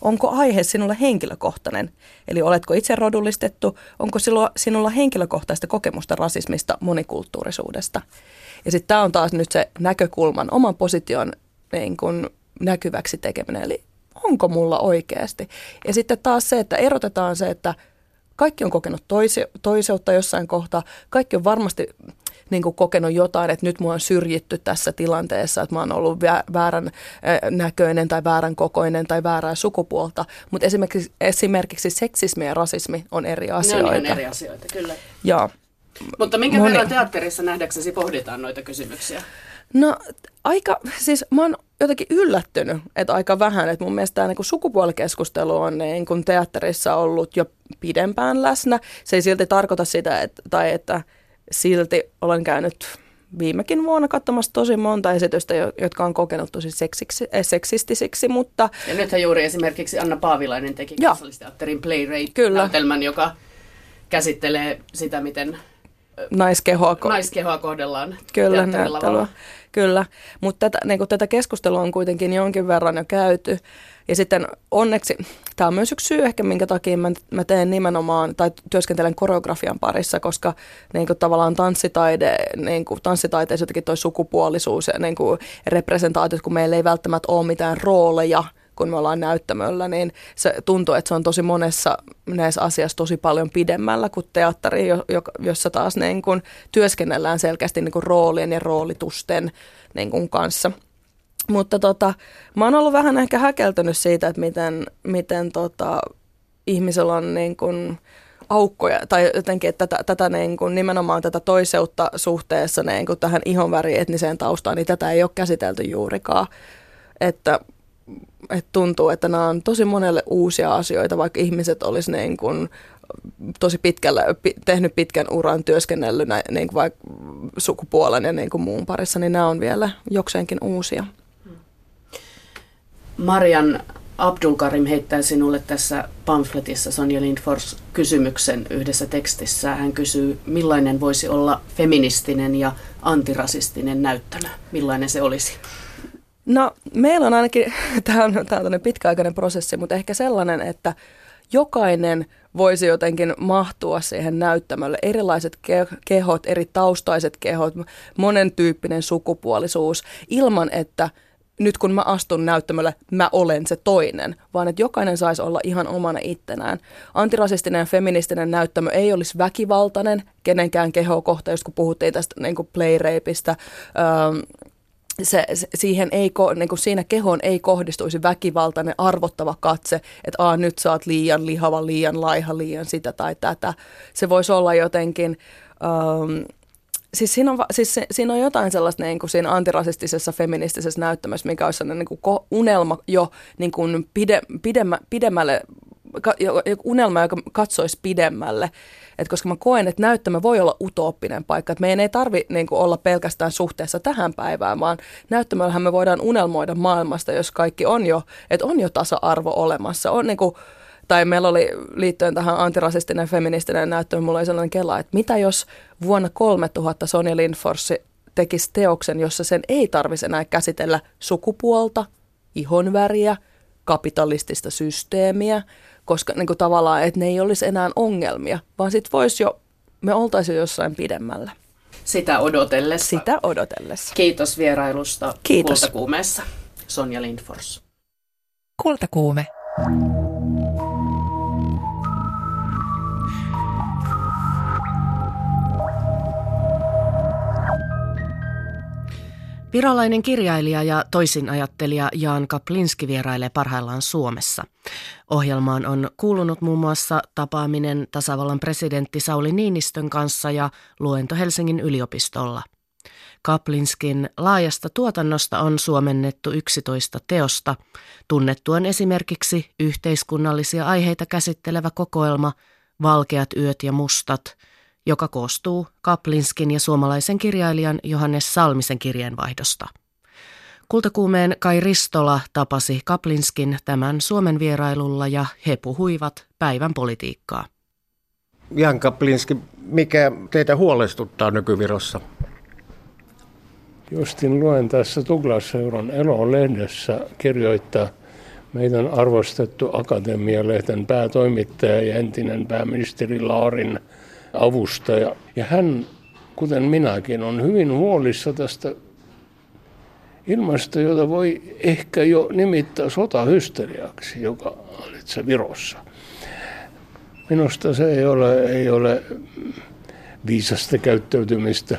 Onko aihe sinulle henkilökohtainen? Eli oletko itse rodullistettu? Onko sinulla, henkilökohtaista kokemusta rasismista, monikulttuurisuudesta? Ja sitten tämä on taas nyt se näkökulman, oman position niin kun näkyväksi tekeminen. Eli onko mulla oikeasti? Ja sitten taas se, että erotetaan se, että kaikki on kokenut toisi, toiseutta jossain kohtaa. Kaikki on varmasti niin kuin kokenut jotain, että nyt mua on syrjitty tässä tilanteessa, että mä oon ollut väärän näköinen tai väärän kokoinen tai väärää sukupuolta. Mutta esimerkiksi, esimerkiksi seksismi ja rasismi on eri asioita. Ne on eri asioita, kyllä. Ja Mutta minkä moni... verran teatterissa nähdäksesi pohditaan noita kysymyksiä? No aika, siis mä oon jotenkin yllättynyt, että aika vähän, että mun mielestä tämä niin sukupuolikeskustelu on niin kuin teatterissa ollut jo pidempään läsnä. Se ei silti tarkoita sitä, että, tai että silti olen käynyt viimekin vuonna katsomassa tosi monta esitystä, jotka on kokenut tosi seksiksi, eh, seksistisiksi, mutta... Ja nythän juuri esimerkiksi Anna Paavilainen teki kansallisteatterin Playrate-näytelmän, joka käsittelee sitä, miten naiskehoa, naiskehoa kohdellaan Kyllä, näyttelyä. Kyllä, mutta tätä, niin tätä keskustelua on kuitenkin jonkin verran jo käyty. Ja sitten onneksi, tämä on myös yksi syy ehkä, minkä takia mä, mä teen nimenomaan, tai työskentelen koreografian parissa, koska niin kuin tavallaan tanssitaide, niin kuin tanssitaiteessa jotenkin toi sukupuolisuus ja niin kuin representaatiot, kun meillä ei välttämättä ole mitään rooleja, kun me ollaan näyttämöllä, niin se tuntuu, että se on tosi monessa näissä asiassa tosi paljon pidemmällä kuin teatteri, jossa taas niin kuin työskennellään selkeästi niin kuin roolien ja roolitusten niin kuin kanssa – mutta tota, mä oon ollut vähän ehkä häkeltynyt siitä, että miten, miten tota, ihmisellä on niin kuin aukkoja, tai jotenkin, että tätä, tätä niin kuin, nimenomaan tätä toiseutta suhteessa niin kuin tähän ihonväri etniseen taustaan, niin tätä ei ole käsitelty juurikaan. Että, että tuntuu, että nämä on tosi monelle uusia asioita, vaikka ihmiset olisi niin kuin tosi pitkällä, tehnyt pitkän uran työskennellyt niin kuin vaikka sukupuolen ja niin kuin muun parissa, niin nämä on vielä jokseenkin uusia. Marian Abdulkarim heittää sinulle tässä pamfletissa Sonja Lindfors kysymyksen yhdessä tekstissä. Hän kysyy, millainen voisi olla feministinen ja antirasistinen näyttämö? Millainen se olisi? No meillä on ainakin, tämä on, tämä on pitkäaikainen prosessi, mutta ehkä sellainen, että jokainen voisi jotenkin mahtua siihen näyttämölle. Erilaiset kehot, eri taustaiset kehot, monen tyyppinen sukupuolisuus, ilman että – nyt kun mä astun näyttämölle, mä olen se toinen, vaan että jokainen saisi olla ihan omana ittenään. Antirasistinen ja feministinen näyttämö ei olisi väkivaltainen kenenkään kehoa kohtaan, just kun puhuttiin tästä niin playrapeista, ähm, se, se, siihen ei, niin kuin siinä kehoon ei kohdistuisi väkivaltainen arvottava katse, että Aa, nyt sä oot liian lihava, liian laiha, liian sitä tai tätä. Se voisi olla jotenkin... Um, siis siinä on, siis siinä on jotain sellaista niin kuin siinä antirasistisessa feministisessä näyttämässä, mikä olisi sellainen niin kuin unelma jo niin kuin pide, pidemmä, pidemmälle, unelma, joka katsoisi pidemmälle. Et koska mä koen, että näyttämö voi olla utooppinen paikka. Että meidän ei tarvitse niin olla pelkästään suhteessa tähän päivään, vaan näyttämöllähän me voidaan unelmoida maailmasta, jos kaikki on jo, että on jo tasa-arvo olemassa. On niin kuin, tai meillä oli liittyen tähän antirasistinen feministinen näyttö, mulla oli sellainen kela, että mitä jos vuonna 3000 Sonja Lindfors tekisi teoksen, jossa sen ei tarvisi enää käsitellä sukupuolta, ihonväriä, kapitalistista systeemiä, koska niin kuin tavallaan, että ne ei olisi enää ongelmia, vaan sitten voisi jo, me oltaisiin jo jossain pidemmällä. Sitä odotellessa. Sitä odotellessa. Kiitos vierailusta Kiitos. Kultakuumeessa, Sonja Lindfors. Kultakuume. Virolainen kirjailija ja toisinajattelija Jaan Kaplinski vierailee parhaillaan Suomessa. Ohjelmaan on kuulunut muun muassa tapaaminen tasavallan presidentti Sauli Niinistön kanssa ja luento Helsingin yliopistolla. Kaplinskin laajasta tuotannosta on suomennettu 11 teosta. Tunnettu on esimerkiksi yhteiskunnallisia aiheita käsittelevä kokoelma Valkeat yöt ja mustat – joka koostuu Kaplinskin ja suomalaisen kirjailijan Johannes Salmisen kirjeenvaihdosta. Kultakuumeen Kai Ristola tapasi Kaplinskin tämän Suomen vierailulla ja he puhuivat päivän politiikkaa. Jan Kaplinski, mikä teitä huolestuttaa nykyvirossa? Justin luen tässä Tuglasseuran Elo-lehdessä kirjoittaa meidän arvostettu Akatemialehden päätoimittaja ja entinen pääministeri Laarin avustaja. Ja hän, kuten minäkin, on hyvin huolissa tästä ilmasta, jota voi ehkä jo nimittää sotahysteriaksi, joka se Virossa. Minusta se ei ole, ei ole viisasta käyttäytymistä.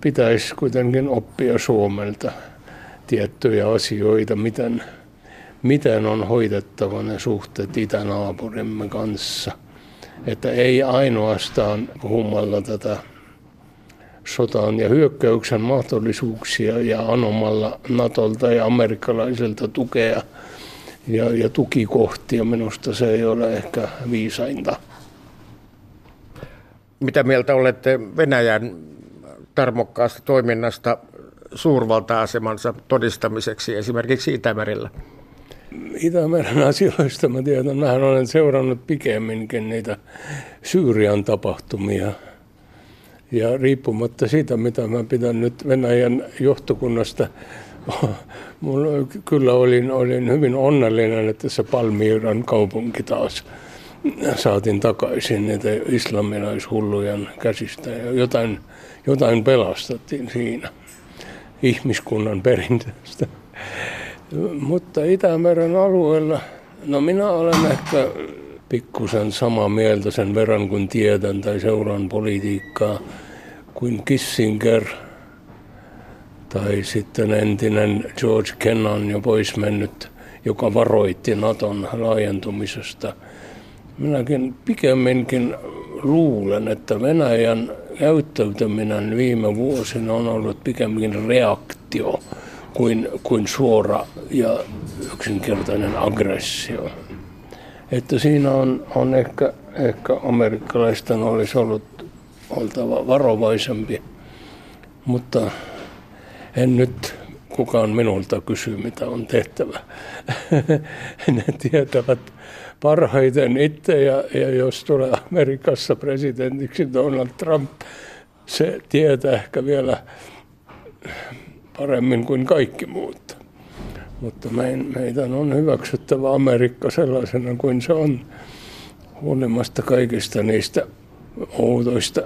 Pitäisi kuitenkin oppia Suomelta tiettyjä asioita, miten, miten on hoidettava ne suhteet itänaapurimme kanssa – että ei ainoastaan puhumalla tätä sotaan ja hyökkäyksen mahdollisuuksia ja anomalla Natolta ja amerikkalaiselta tukea ja, ja tukikohtia. Minusta se ei ole ehkä viisainta. Mitä mieltä olette Venäjän tarmokkaasta toiminnasta suurvalta-asemansa todistamiseksi esimerkiksi Itämerellä? Itämeren asioista mä tiedän, mähän olen seurannut pikemminkin niitä Syyrian tapahtumia. Ja riippumatta siitä, mitä mä pidän nyt Venäjän johtokunnasta, mulla kyllä olin, olin hyvin onnellinen, että se Palmiiran kaupunki taas saatiin takaisin niitä islamilaishullujen käsistä. Ja jotain, jotain pelastettiin siinä ihmiskunnan perinteestä. Mutta Itämeren alueella, no minä olen ehkä pikkusen samaa mieltä sen verran, kun tiedän tai seuraan politiikkaa, kuin Kissinger tai sitten entinen George Kennan jo pois mennyt, joka varoitti Naton laajentumisesta. Minäkin pikemminkin luulen, että Venäjän käyttäytyminen viime vuosina on ollut pikemminkin reaktio kuin, kuin suora ja yksinkertainen aggressio. Että siinä on, on ehkä, ehkä amerikkalaisten olisi ollut oltava varovaisempi, mutta en nyt kukaan minulta kysy, mitä on tehtävä. ne tietävät parhaiten itse ja, ja jos tulee Amerikassa presidentiksi Donald Trump, se tietää ehkä vielä paremmin kuin kaikki muut. Mutta meidän on hyväksyttävä Amerikka sellaisena kuin se on, huolimatta kaikista niistä outoista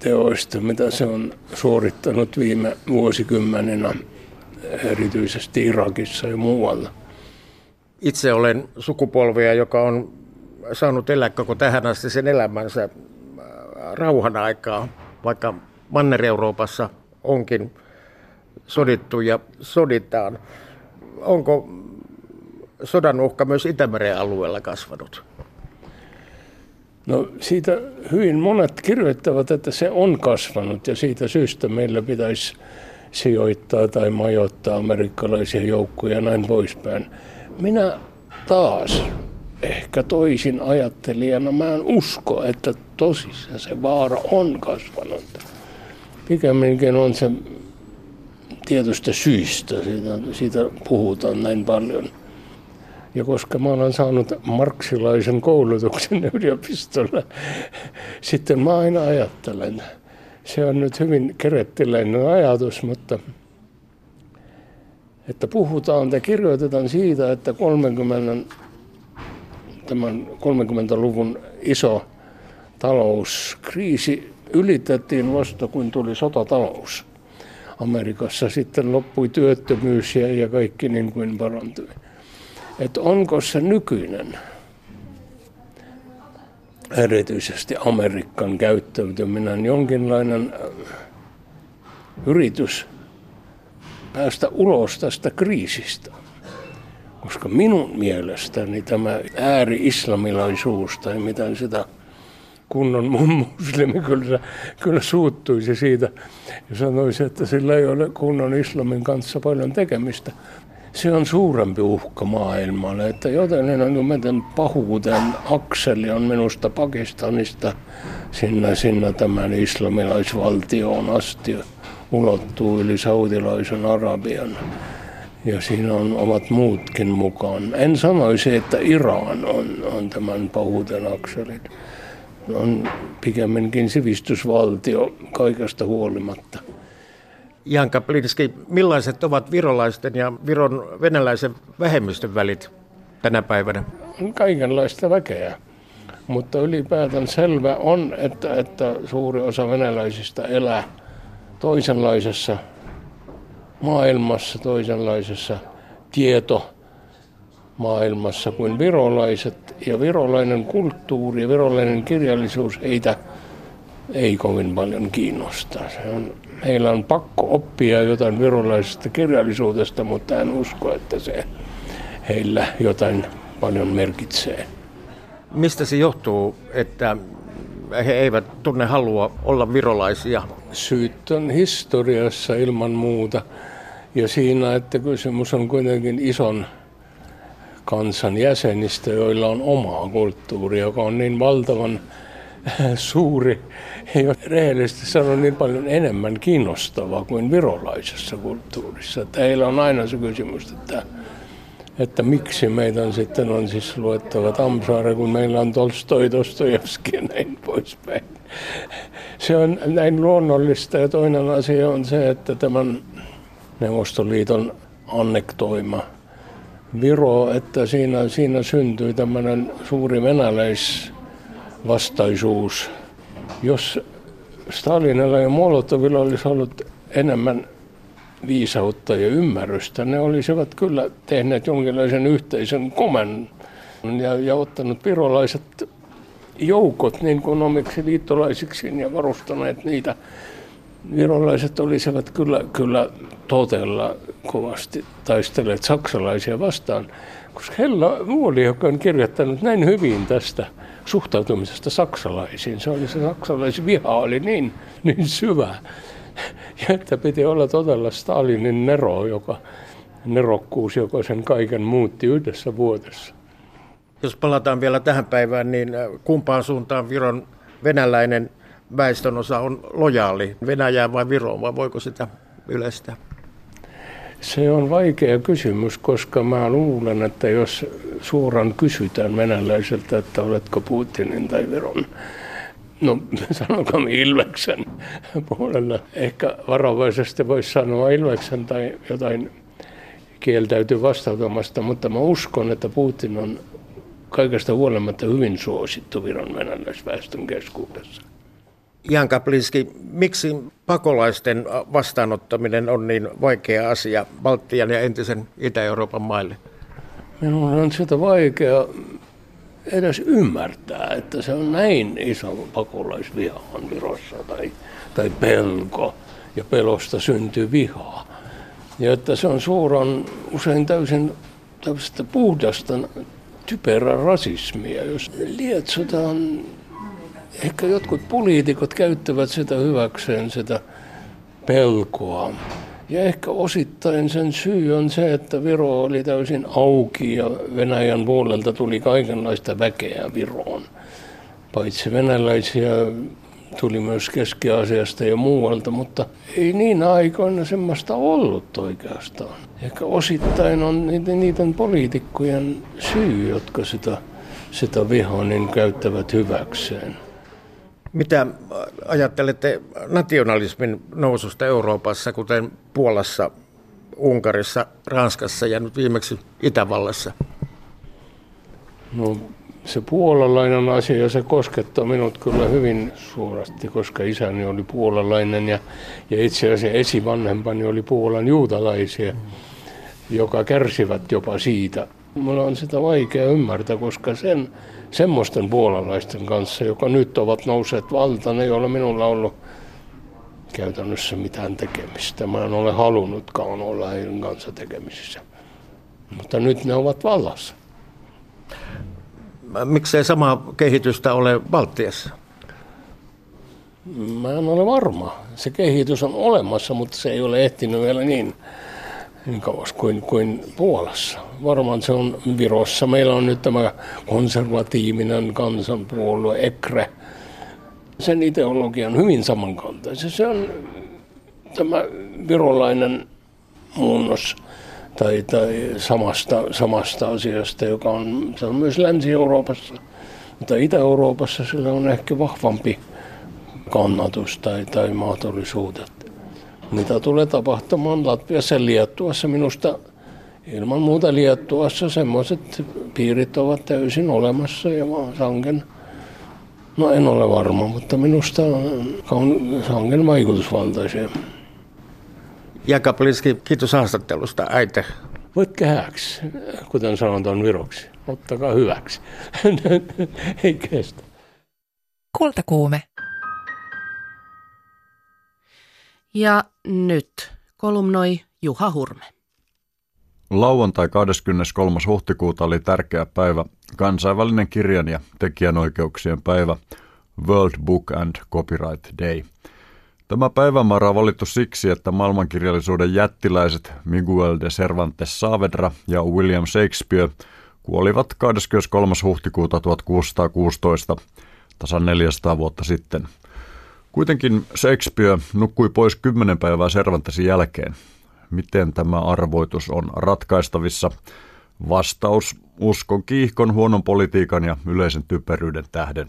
teoista, mitä se on suorittanut viime vuosikymmeninä, erityisesti Irakissa ja muualla. Itse olen sukupolvia, joka on saanut elää koko tähän asti sen elämänsä äh, rauhan aikaa, vaikka Manner-Euroopassa onkin sodittu ja soditaan. Onko sodan uhka myös Itämeren alueella kasvanut? No siitä hyvin monet kirjoittavat, että se on kasvanut ja siitä syystä meillä pitäisi sijoittaa tai majoittaa amerikkalaisia joukkoja ja näin poispäin. Minä taas ehkä toisin ajattelijana mä en usko, että tosissaan se vaara on kasvanut. Pikemminkin on se tietystä syistä, siitä, siitä puhutaan näin paljon. Ja koska mä olen saanut marksilaisen koulutuksen yliopistolla, sitten mä aina ajattelen, se on nyt hyvin kerettiläinen ajatus, mutta että puhutaan ja kirjoitetaan siitä, että 30, tämän 30-luvun iso talouskriisi ylitettiin vasta, kun tuli sotatalous. Amerikassa sitten loppui työttömyys ja, ja kaikki niin kuin parantui. Että onko se nykyinen, erityisesti Amerikan käyttäytyminen, jonkinlainen äh, yritys päästä ulos tästä kriisistä. Koska minun mielestäni tämä ääri-islamilaisuus tai mitä sitä kunnon muslimi kyllä, kyllä suuttuisi siitä ja sanoisi, että sillä ei ole kunnon islamin kanssa paljon tekemistä. Se on suurempi uhka maailmalle, että joten miten pahuuden akseli on minusta Pakistanista sinne, sinne tämän islamilaisvaltioon asti ulottuu yli saudilaisen Arabian. Ja siinä on omat muutkin mukaan. En sanoisi, että Iran on, on tämän pahuuden akselin on pikemminkin sivistysvaltio kaikesta huolimatta. Jan Kaplinski, millaiset ovat virolaisten ja Viron venäläisen vähemmistön välit tänä päivänä? Kaikenlaista väkeä. Mutta ylipäätään selvä on, että, että suuri osa venäläisistä elää toisenlaisessa maailmassa, toisenlaisessa tieto maailmassa kuin virolaiset. Ja virolainen kulttuuri ja virolainen kirjallisuus heitä ei kovin paljon kiinnosta. Se on, heillä on pakko oppia jotain virolaisesta kirjallisuudesta, mutta en usko, että se heillä jotain paljon merkitsee. Mistä se johtuu, että he eivät tunne halua olla virolaisia? Syyt on historiassa ilman muuta ja siinä, että kysymys on kuitenkin ison kansan jäsenistä, joilla on omaa kulttuuri, joka on niin valtavan suuri ja rehellisesti sanon niin paljon enemmän kiinnostavaa kuin virolaisessa kulttuurissa. Että heillä on aina se kysymys, että, että miksi meidän sitten on siis luettava Tamsaare, kun meillä on Tolstoi, Dostojevski ja näin poispäin. Se on näin luonnollista ja toinen asia on se, että tämän Neuvostoliiton annektoima – Viro, että siinä, siinä syntyi tämmöinen suuri venäläisvastaisuus. Jos Stalinilla ja Molotovilla olisi ollut enemmän viisautta ja ymmärrystä, ne olisivat kyllä tehneet jonkinlaisen yhteisen komen ja, ja ottanut virolaiset joukot niin kuin omiksi liittolaisiksi ja varustaneet niitä. Virolaiset olisivat kyllä, kyllä totella kovasti taistelleet saksalaisia vastaan, koska Hella Vuoli, joka on kirjoittanut näin hyvin tästä suhtautumisesta saksalaisiin, se oli se saksalaisviha oli niin, niin syvä, ja että piti olla todella Stalinin nero, joka, nerokkuus, joka sen kaiken muutti yhdessä vuodessa. Jos palataan vielä tähän päivään, niin kumpaan suuntaan Viron venäläinen väestönosa on lojaali? Venäjään vai Viroon vai voiko sitä yleistää? Se on vaikea kysymys, koska mä luulen, että jos suoraan kysytään venäläiseltä, että oletko Putinin tai Viron, no sanokaa Ilveksen puolella. Ehkä varovaisesti voisi sanoa Ilveksen tai jotain kieltäytyy vastautumasta, mutta mä uskon, että Putin on kaikesta huolimatta hyvin suosittu Viron venäläisväestön keskuudessa. Jan Kaplinski, miksi pakolaisten vastaanottaminen on niin vaikea asia Baltian ja entisen Itä-Euroopan maille? Minun on sitä vaikea edes ymmärtää, että se on näin iso pakolaisviha on Virossa tai, tai pelko ja pelosta syntyy vihaa. Ja että se on suoraan usein täysin puhdasta typerää rasismia, jos lietsotaan, ehkä jotkut poliitikot käyttävät sitä hyväkseen, sitä pelkoa. Ja ehkä osittain sen syy on se, että Viro oli täysin auki ja Venäjän puolelta tuli kaikenlaista väkeä Viroon. Paitsi venäläisiä tuli myös Keski-Aasiasta ja muualta, mutta ei niin aikoina semmoista ollut oikeastaan. Ehkä osittain on niiden, niiden poliitikkojen syy, jotka sitä, sitä vihaa niin käyttävät hyväkseen. Mitä ajattelette nationalismin noususta Euroopassa, kuten Puolassa, Unkarissa, Ranskassa ja nyt viimeksi Itävallassa? No se puolalainen asia ja se koskettaa minut kyllä hyvin suuresti, koska isäni oli puolalainen ja, ja itse asiassa esivanhempani oli Puolan juutalaisia, mm. joka kärsivät jopa siitä. Mulla on sitä vaikea ymmärtää, koska sen, semmoisten puolalaisten kanssa, joka nyt ovat nousseet valtaan, ei ole minulla ollut käytännössä mitään tekemistä. Mä en ole halunnutkaan olla heidän kanssa tekemisissä. Mutta nyt ne ovat vallassa miksei sama kehitystä ole Baltiassa? Mä en ole varma. Se kehitys on olemassa, mutta se ei ole ehtinyt vielä niin, niin kauas kuin, kuin Puolassa. Varmaan se on Virossa. Meillä on nyt tämä konservatiivinen kansanpuolue EKRE. Sen ideologia on hyvin samankaltainen. Se on tämä virolainen muunnos tai, tai samasta, samasta asiasta, joka on, se on myös Länsi-Euroopassa. Mutta Itä-Euroopassa sillä on ehkä vahvampi kannatus tai, tai mahdollisuudet. Mitä tulee tapahtumaan Latviassa ja Liettuassa, minusta ilman muuta Liettuassa semmoiset piirit ovat täysin olemassa ja sangen, no en ole varma, mutta minusta on sangen vaikutusvaltaisia. Ja Kaplinski, kiitos haastattelusta, äite. Voit kähäksi, kuten sanotaan viroksi. Ottakaa hyväksi. Ei kestä. Kultakuume. Ja nyt kolumnoi Juha Hurme. Lauantai 23. huhtikuuta oli tärkeä päivä, kansainvälinen kirjan ja tekijänoikeuksien päivä, World Book and Copyright Day – Tämä päivämäärä on valittu siksi, että maailmankirjallisuuden jättiläiset Miguel de Cervantes Saavedra ja William Shakespeare kuolivat 23. huhtikuuta 1616, tasan 400 vuotta sitten. Kuitenkin Shakespeare nukkui pois kymmenen päivää Cervantesin jälkeen. Miten tämä arvoitus on ratkaistavissa? Vastaus uskon kiihkon, huonon politiikan ja yleisen typeryyden tähden.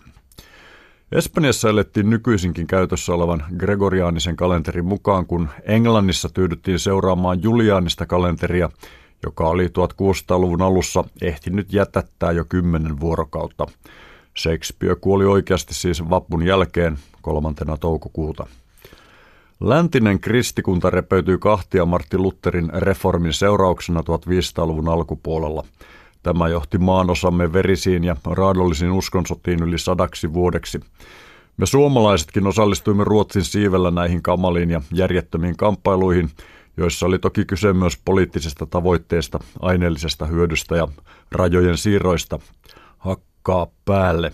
Espanjassa elettiin nykyisinkin käytössä olevan gregoriaanisen kalenterin mukaan, kun Englannissa tyydyttiin seuraamaan juliaanista kalenteria, joka oli 1600-luvun alussa ehtinyt jätättää jo kymmenen vuorokautta. Shakespeare kuoli oikeasti siis vappun jälkeen kolmantena toukokuuta. Läntinen kristikunta repeytyi kahtia Martti Lutherin reformin seurauksena 1500-luvun alkupuolella – Tämä johti maanosamme verisiin ja raadollisiin uskonsotiin yli sadaksi vuodeksi. Me suomalaisetkin osallistuimme Ruotsin siivellä näihin kamaliin ja järjettömiin kamppailuihin, joissa oli toki kyse myös poliittisesta tavoitteesta, aineellisesta hyödystä ja rajojen siirroista. Hakkaa päälle.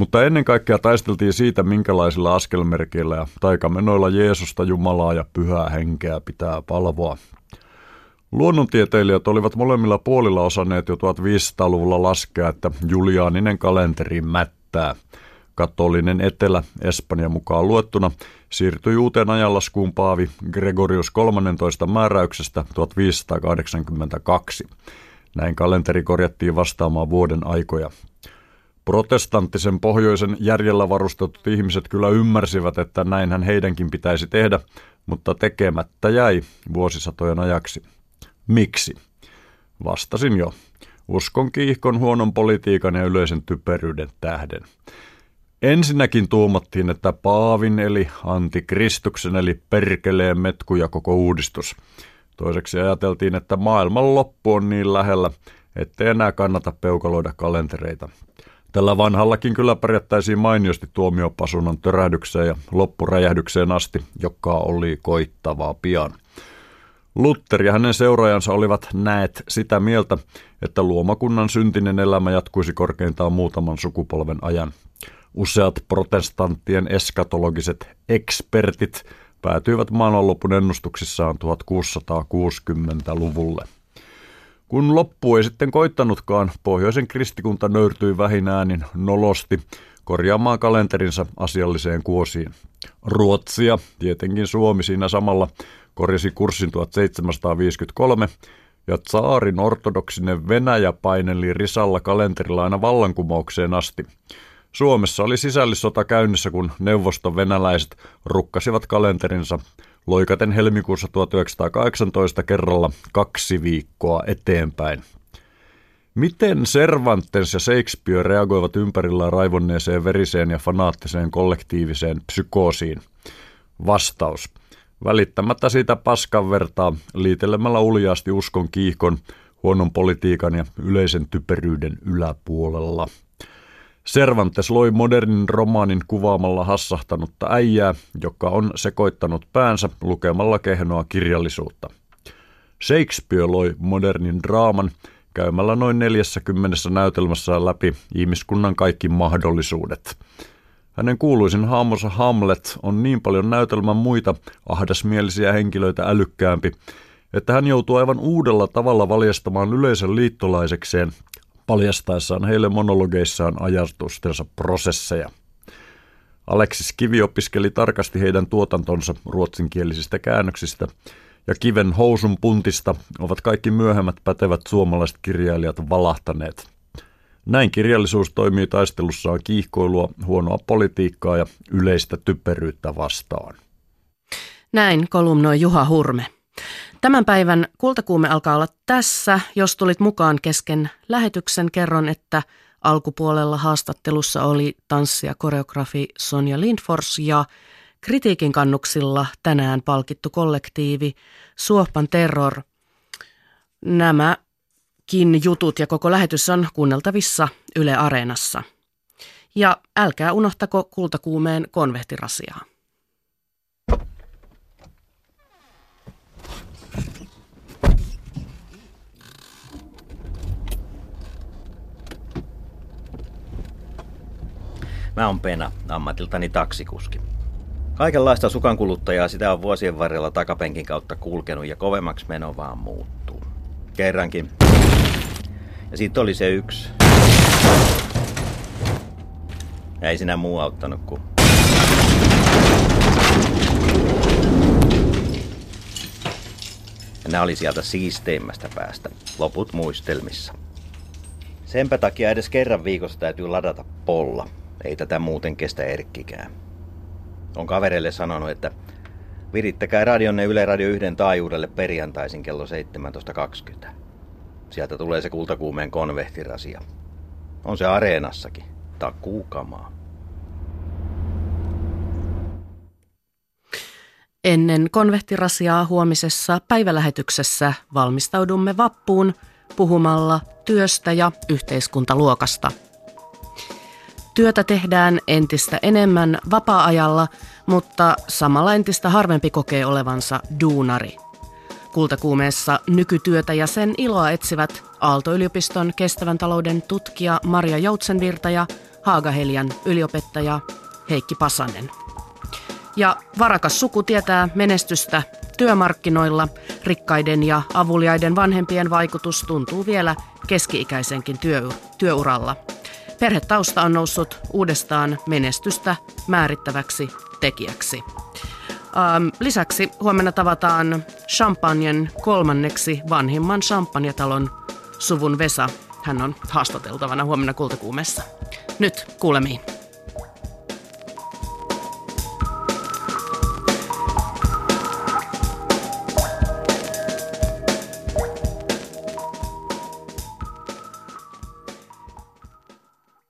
Mutta ennen kaikkea taisteltiin siitä, minkälaisilla askelmerkeillä ja taikamenoilla Jeesusta, Jumalaa ja pyhää henkeä pitää palvoa. Luonnontieteilijät olivat molemmilla puolilla osanneet jo 1500-luvulla laskea, että juliaaninen kalenteri mättää. Katolinen etelä, Espanja mukaan luettuna, siirtyi uuteen ajanlaskuun paavi Gregorius 13 määräyksestä 1582. Näin kalenteri korjattiin vastaamaan vuoden aikoja. Protestanttisen pohjoisen järjellä varustetut ihmiset kyllä ymmärsivät, että näinhän heidänkin pitäisi tehdä, mutta tekemättä jäi vuosisatojen ajaksi. Miksi? Vastasin jo. Uskon kiihkon huonon politiikan ja yleisen typeryyden tähden. Ensinnäkin tuumattiin, että Paavin eli antikristuksen eli perkeleen metku ja koko uudistus. Toiseksi ajateltiin, että maailman loppu on niin lähellä, ettei enää kannata peukaloida kalentereita. Tällä vanhallakin kyllä pärjättäisiin mainiosti tuomiopasunan törähdykseen ja loppuräjähdykseen asti, joka oli koittavaa pian. Luther ja hänen seuraajansa olivat näet sitä mieltä, että luomakunnan syntinen elämä jatkuisi korkeintaan muutaman sukupolven ajan. Useat protestanttien eskatologiset ekspertit päätyivät maailmanlopun ennustuksissaan 1660-luvulle. Kun loppu ei sitten koittanutkaan, pohjoisen kristikunta nöyrtyi vähin äänin nolosti korjaamaan kalenterinsa asialliseen kuosiin. Ruotsia, tietenkin Suomi siinä samalla, korjasi kurssin 1753 ja tsaarin ortodoksinen Venäjä paineli risalla kalenterilla aina vallankumoukseen asti. Suomessa oli sisällissota käynnissä, kun neuvoston venäläiset rukkasivat kalenterinsa loikaten helmikuussa 1918 kerralla kaksi viikkoa eteenpäin. Miten Cervantes ja Shakespeare reagoivat ympärillä raivonneeseen veriseen ja fanaattiseen kollektiiviseen psykoosiin? Vastaus. Välittämättä siitä paskan vertaa, liitelemällä uljaasti uskon kiihkon, huonon politiikan ja yleisen typeryyden yläpuolella. Cervantes loi modernin romaanin kuvaamalla hassahtanutta äijää, joka on sekoittanut päänsä lukemalla kehnoa kirjallisuutta. Shakespeare loi modernin draaman käymällä noin 40 näytelmässä läpi ihmiskunnan kaikki mahdollisuudet. Hänen kuuluisin haamonsa Hamlet on niin paljon näytelmän muita ahdasmielisiä henkilöitä älykkäämpi, että hän joutuu aivan uudella tavalla valjastamaan yleisön liittolaisekseen paljastaessaan heille monologeissaan ajatustensa prosesseja. Aleksis Kivi opiskeli tarkasti heidän tuotantonsa ruotsinkielisistä käännöksistä, ja Kiven housun puntista ovat kaikki myöhemmät pätevät suomalaiset kirjailijat valahtaneet. Näin kirjallisuus toimii taistelussaan kiihkoilua, huonoa politiikkaa ja yleistä typeryyttä vastaan. Näin kolumnoi Juha Hurme. Tämän päivän kultakuume alkaa olla tässä. Jos tulit mukaan kesken lähetyksen, kerron, että alkupuolella haastattelussa oli tanssia koreografi Sonja Lindfors ja kritiikin kannuksilla tänään palkittu kollektiivi Suopan Terror. Nämäkin jutut ja koko lähetys on kuunneltavissa Yle Areenassa. Ja älkää unohtako kultakuumeen konvehtirasiaa. Mä oon Pena, ammatiltani taksikuski. Kaikenlaista sukankuluttajaa sitä on vuosien varrella takapenkin kautta kulkenut ja kovemmaksi meno vaan muuttuu. Kerrankin. Ja sitten oli se yksi. Ei sinä muu auttanut kuin nämä oli sieltä siisteimmästä päästä, loput muistelmissa. Senpä takia edes kerran viikossa täytyy ladata polla. Ei tätä muuten kestä erkkikään. On kavereille sanonut, että virittäkää radionne Yle Radio 1 taajuudelle perjantaisin kello 17.20. Sieltä tulee se kultakuumeen konvehtirasia. On se areenassakin. Takuukamaa. Ennen konvehtirasiaa huomisessa päivälähetyksessä valmistaudumme vappuun puhumalla työstä ja yhteiskuntaluokasta – Työtä tehdään entistä enemmän vapaa-ajalla, mutta samalla entistä harvempi kokee olevansa duunari. Kultakuumeessa nykytyötä ja sen iloa etsivät Aalto-yliopiston kestävän talouden tutkija Maria Joutsenvirta ja Haagahelian yliopettaja Heikki Pasanen. Ja varakas suku tietää menestystä työmarkkinoilla. Rikkaiden ja avuliaiden vanhempien vaikutus tuntuu vielä keski-ikäisenkin työuralla – Perhetausta on noussut uudestaan menestystä määrittäväksi tekijäksi. Ähm, lisäksi huomenna tavataan Champagnen kolmanneksi vanhimman champagnetalon suvun Vesa. Hän on haastateltavana huomenna kultakuumessa. Nyt kuulemiin.